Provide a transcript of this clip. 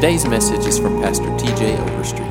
Today's message is from Pastor TJ Overstreet.